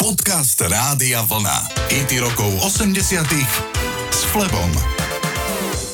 Podcast Rádia Vlna. IT rokov 80 s Flebom.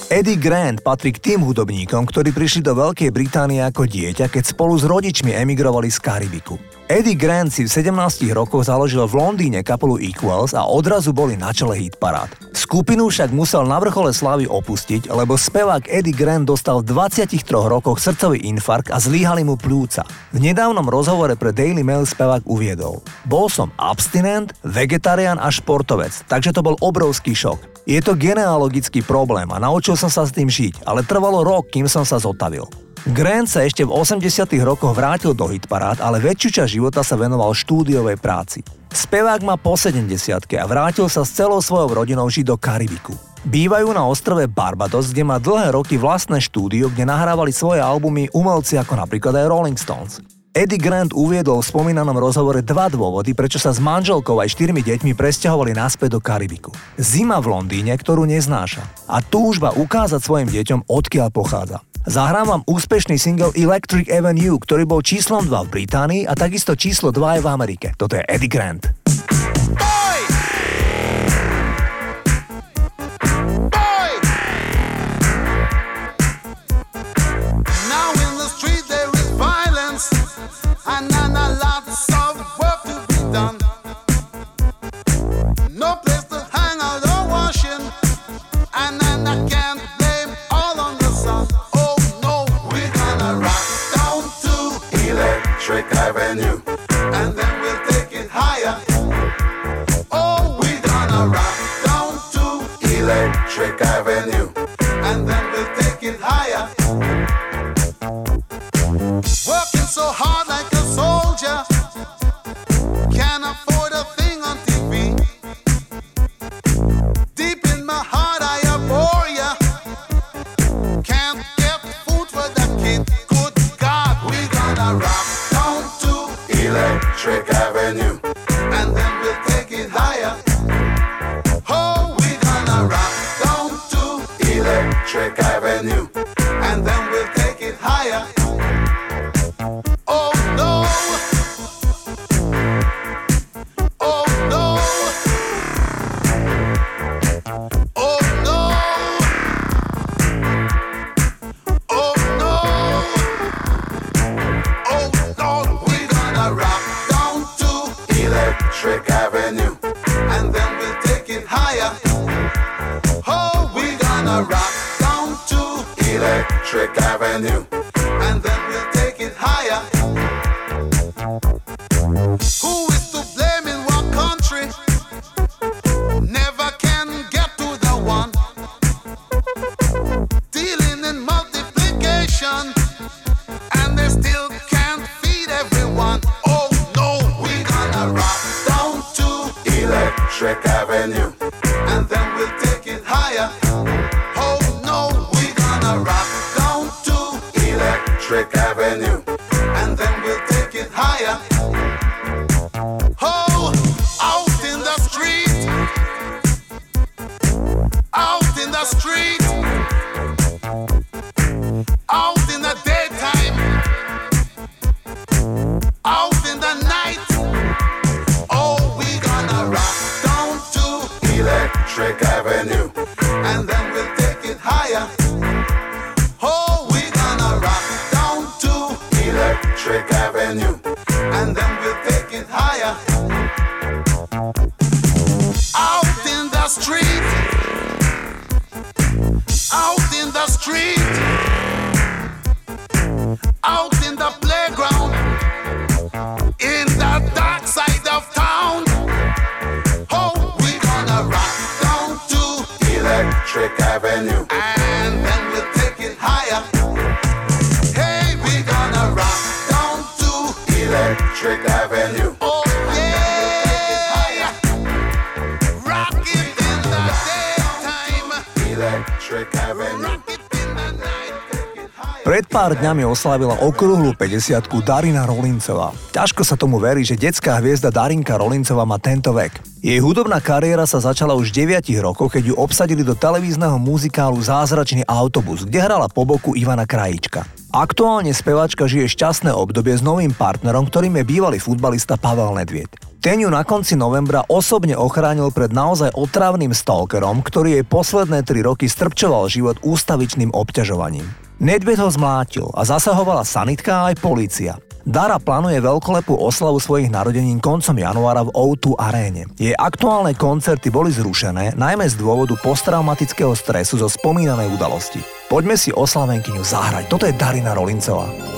Eddie Grant patrí k tým hudobníkom, ktorí prišli do Veľkej Británie ako dieťa, keď spolu s rodičmi emigrovali z Karibiku. Eddie Grant si v 17 rokoch založil v Londýne kapelu Equals a odrazu boli na čele hit parád. Skupinu však musel na vrchole slávy opustiť, lebo spevák Eddie Grant dostal v 23 rokoch srdcový infarkt a zlíhali mu plúca. V nedávnom rozhovore pre Daily Mail spevák uviedol Bol som abstinent, vegetarián a športovec, takže to bol obrovský šok. Je to genealogický problém a naučil som sa s tým žiť, ale trvalo rok, kým som sa zotavil. Grant sa ešte v 80 rokoch vrátil do hitparád, ale väčšiu časť života sa venoval štúdiovej práci. Spevák má po 70 a vrátil sa s celou svojou rodinou žiť do Karibiku. Bývajú na ostrove Barbados, kde má dlhé roky vlastné štúdio, kde nahrávali svoje albumy umelci ako napríklad aj Rolling Stones. Eddie Grant uviedol v spomínanom rozhovore dva dôvody, prečo sa s manželkou aj štyrmi deťmi presťahovali naspäť do Karibiku. Zima v Londýne, ktorú neznáša. A túžba ukázať svojim deťom, odkiaľ pochádza. Zahrám vám úspešný single Electric Avenue, ktorý bol číslom 2 v Británii a takisto číslo 2 aj v Amerike. Toto je Eddie Grant. Warwick Avenue. new. Pár dňami oslavila okrúhlu 50 Darina Rolincová. Ťažko sa tomu verí, že detská hviezda Darinka Rolincová má tento vek. Jej hudobná kariéra sa začala už v 9 rokoch, keď ju obsadili do televízneho muzikálu Zázračný autobus, kde hrala po boku Ivana Krajíčka. Aktuálne speváčka žije šťastné obdobie s novým partnerom, ktorým je bývalý futbalista Pavel Nedvied. Ten ju na konci novembra osobne ochránil pred naozaj otravným stalkerom, ktorý jej posledné tri roky strpčoval život ústavičným obťažovaním. Nedvied ho zmlátil a zasahovala sanitka aj polícia. Dara plánuje veľkolepú oslavu svojich narodenín koncom januára v O2 aréne. Jej aktuálne koncerty boli zrušené, najmä z dôvodu posttraumatického stresu zo spomínanej udalosti. Poďme si oslavenkyňu zahrať. Toto je Darina Rolincová.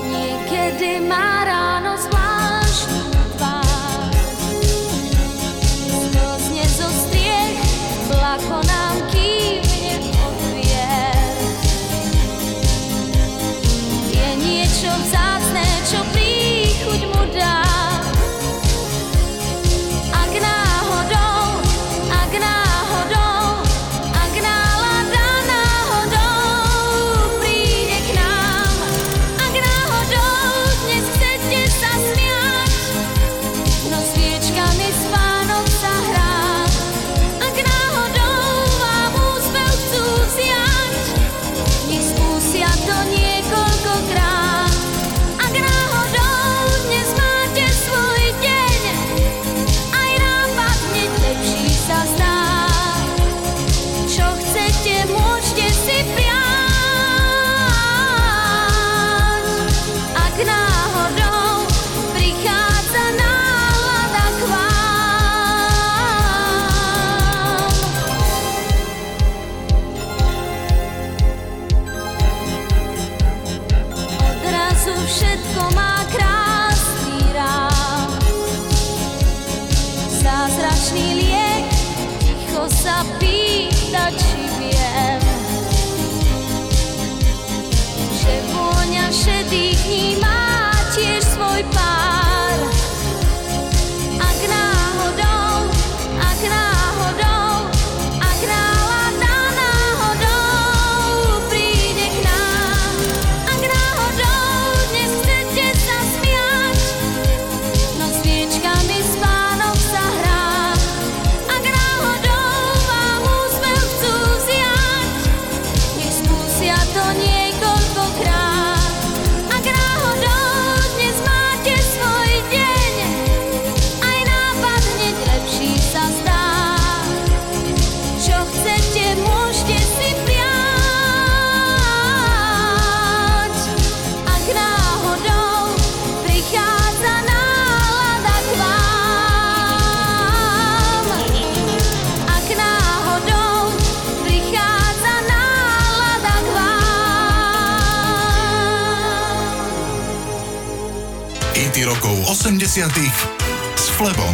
S Flebom.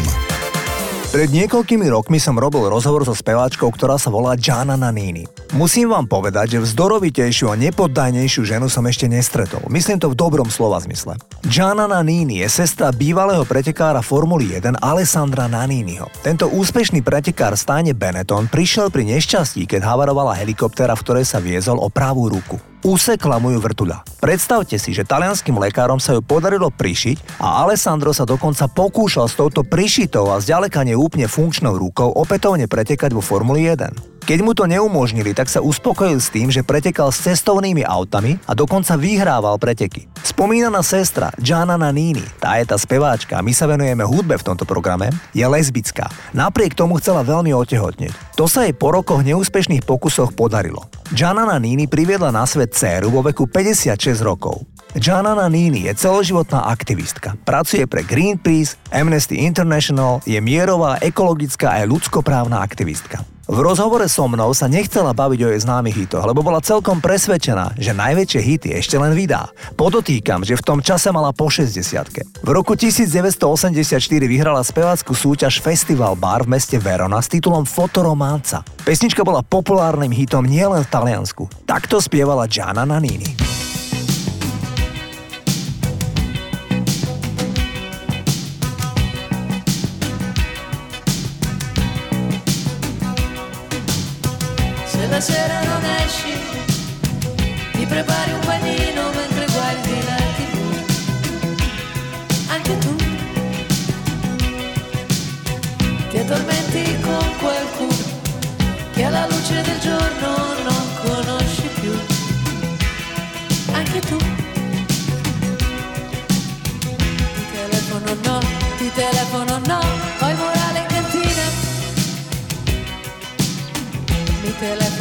Pred niekoľkými rokmi som robil rozhovor so speváčkou, ktorá sa volá Gianna Nanini. Musím vám povedať, že vzdorovitejšiu a nepoddajnejšiu ženu som ešte nestretol. Myslím to v dobrom slova zmysle. Gianna Nanini je sestra bývalého pretekára Formuly 1 Alessandra Naniniho. Tento úspešný pretekár stáne Benetton prišiel pri nešťastí, keď havarovala helikoptéra, v ktorej sa viezol o pravú ruku usekla moju vrtuľa. Predstavte si, že talianským lekárom sa ju podarilo prišiť a Alessandro sa dokonca pokúšal s touto prišitou a zďaleka neúplne funkčnou rukou opätovne pretekať vo Formuli 1. Keď mu to neumožnili, tak sa uspokojil s tým, že pretekal s cestovnými autami a dokonca vyhrával preteky. Spomínaná sestra Gianna Nini, tá je tá speváčka my sa venujeme hudbe v tomto programe, je lesbická. Napriek tomu chcela veľmi otehotneť. To sa jej po rokoch neúspešných pokusoch podarilo. Gianna Nini priviedla na svet dceru vo veku 56 rokov. Gianna Nini je celoživotná aktivistka. Pracuje pre Greenpeace, Amnesty International, je mierová, ekologická a ľudskoprávna aktivistka. V rozhovore so mnou sa nechcela baviť o jej známych hitoch, lebo bola celkom presvedčená, že najväčšie hity ešte len vydá. Podotýkam, že v tom čase mala po 60 V roku 1984 vyhrala spevácku súťaž Festival Bar v meste Verona s titulom Fotoromanca. Pesnička bola populárnym hitom nielen v Taliansku. Takto spievala Gianna Nannini.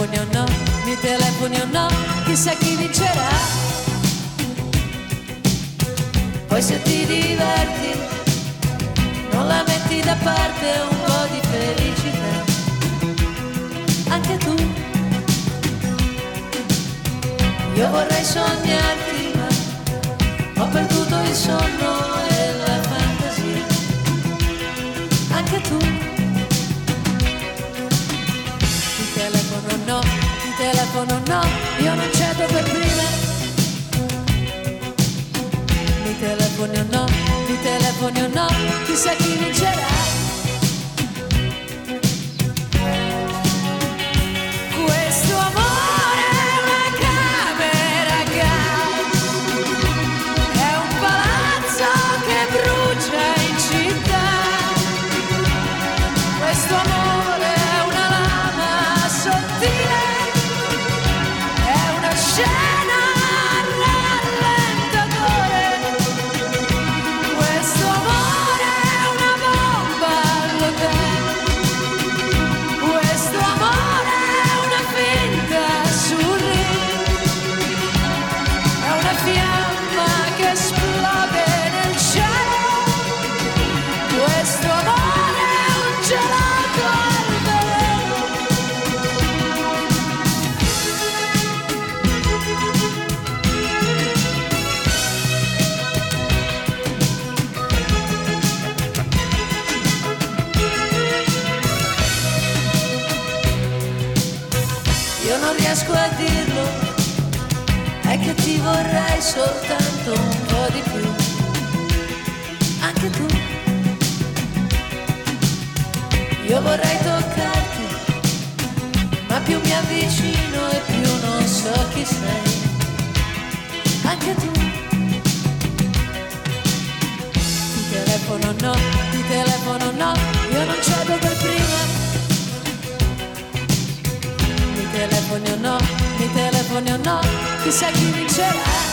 Telefoni o no, mi telefoni o no, chissà chi vincerà. Poi se ti diverti, non la metti da parte un po' di felicità. Anche tu. Io vorrei sognarti, ma ho perduto il sonno telefono no, io non cedo per prima. Mi telefoni o no, mi telefoni o no, chissà chi vincerà. Riesco a dirlo, è che ti vorrei soltanto un po' di più. Anche tu. Io vorrei toccarti, ma più mi avvicino e più non so chi sei. Anche tu. Ti telefono no, not, que ça qui m'échelle.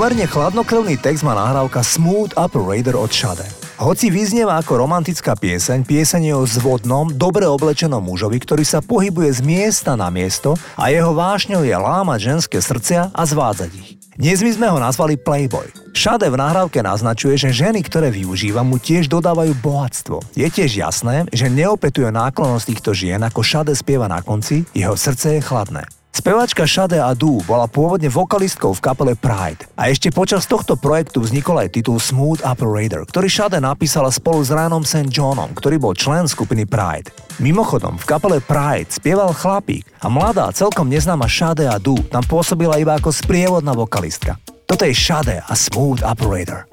Pomerne chladnokrvný text má nahrávka Smooth Operator od Shade. Hoci vyznieva ako romantická pieseň, pieseň je o zvodnom, dobre oblečenom mužovi, ktorý sa pohybuje z miesta na miesto a jeho vášňou je lámať ženské srdcia a zvádzať ich. Dnes my sme ho nazvali Playboy. Šade v nahrávke naznačuje, že ženy, ktoré využíva, mu tiež dodávajú bohatstvo. Je tiež jasné, že neopetuje náklonosť týchto žien, ako Šade spieva na konci, jeho srdce je chladné. Spevačka Shade Adu bola pôvodne vokalistkou v kapele Pride a ešte počas tohto projektu vznikol aj titul Smooth Operator, ktorý Shade napísala spolu s Ryanom St. Johnom, ktorý bol člen skupiny Pride. Mimochodom, v kapele Pride spieval chlapík a mladá, celkom neznáma Shade Adu tam pôsobila iba ako sprievodná vokalistka. Toto je Shade a Smooth Operator.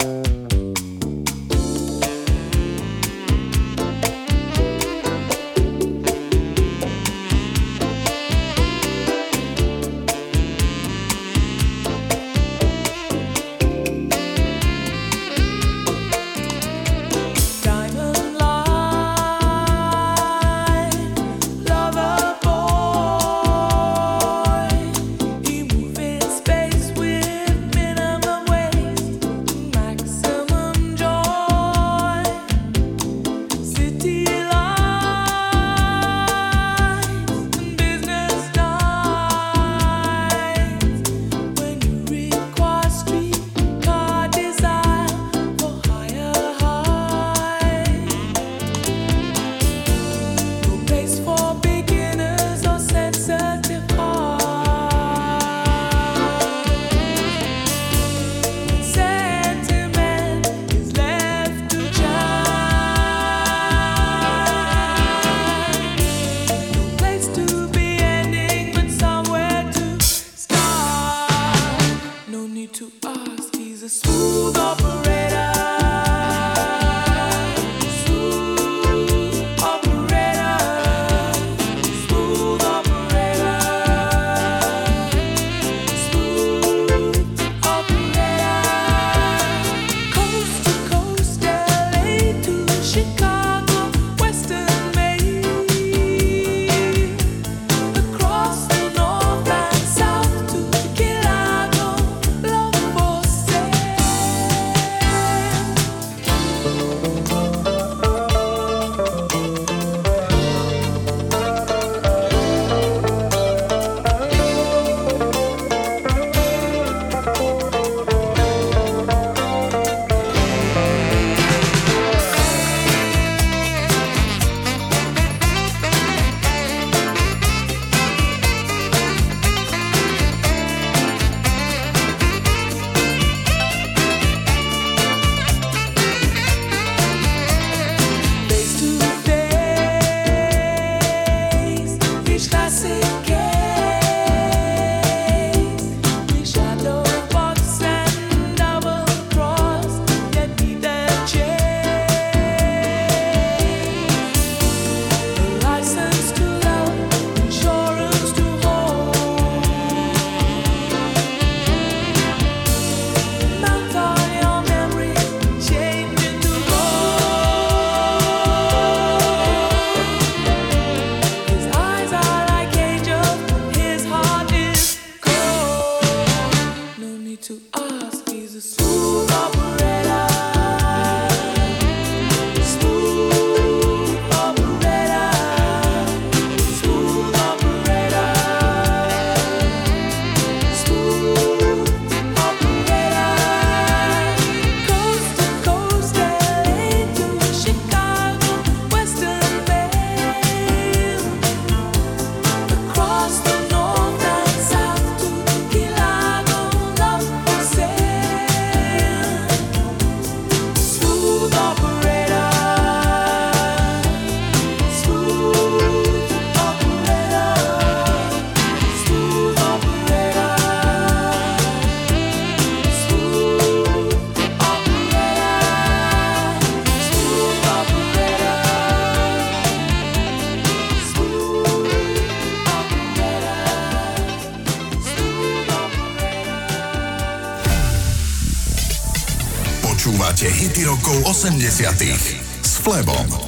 80 s Flebom.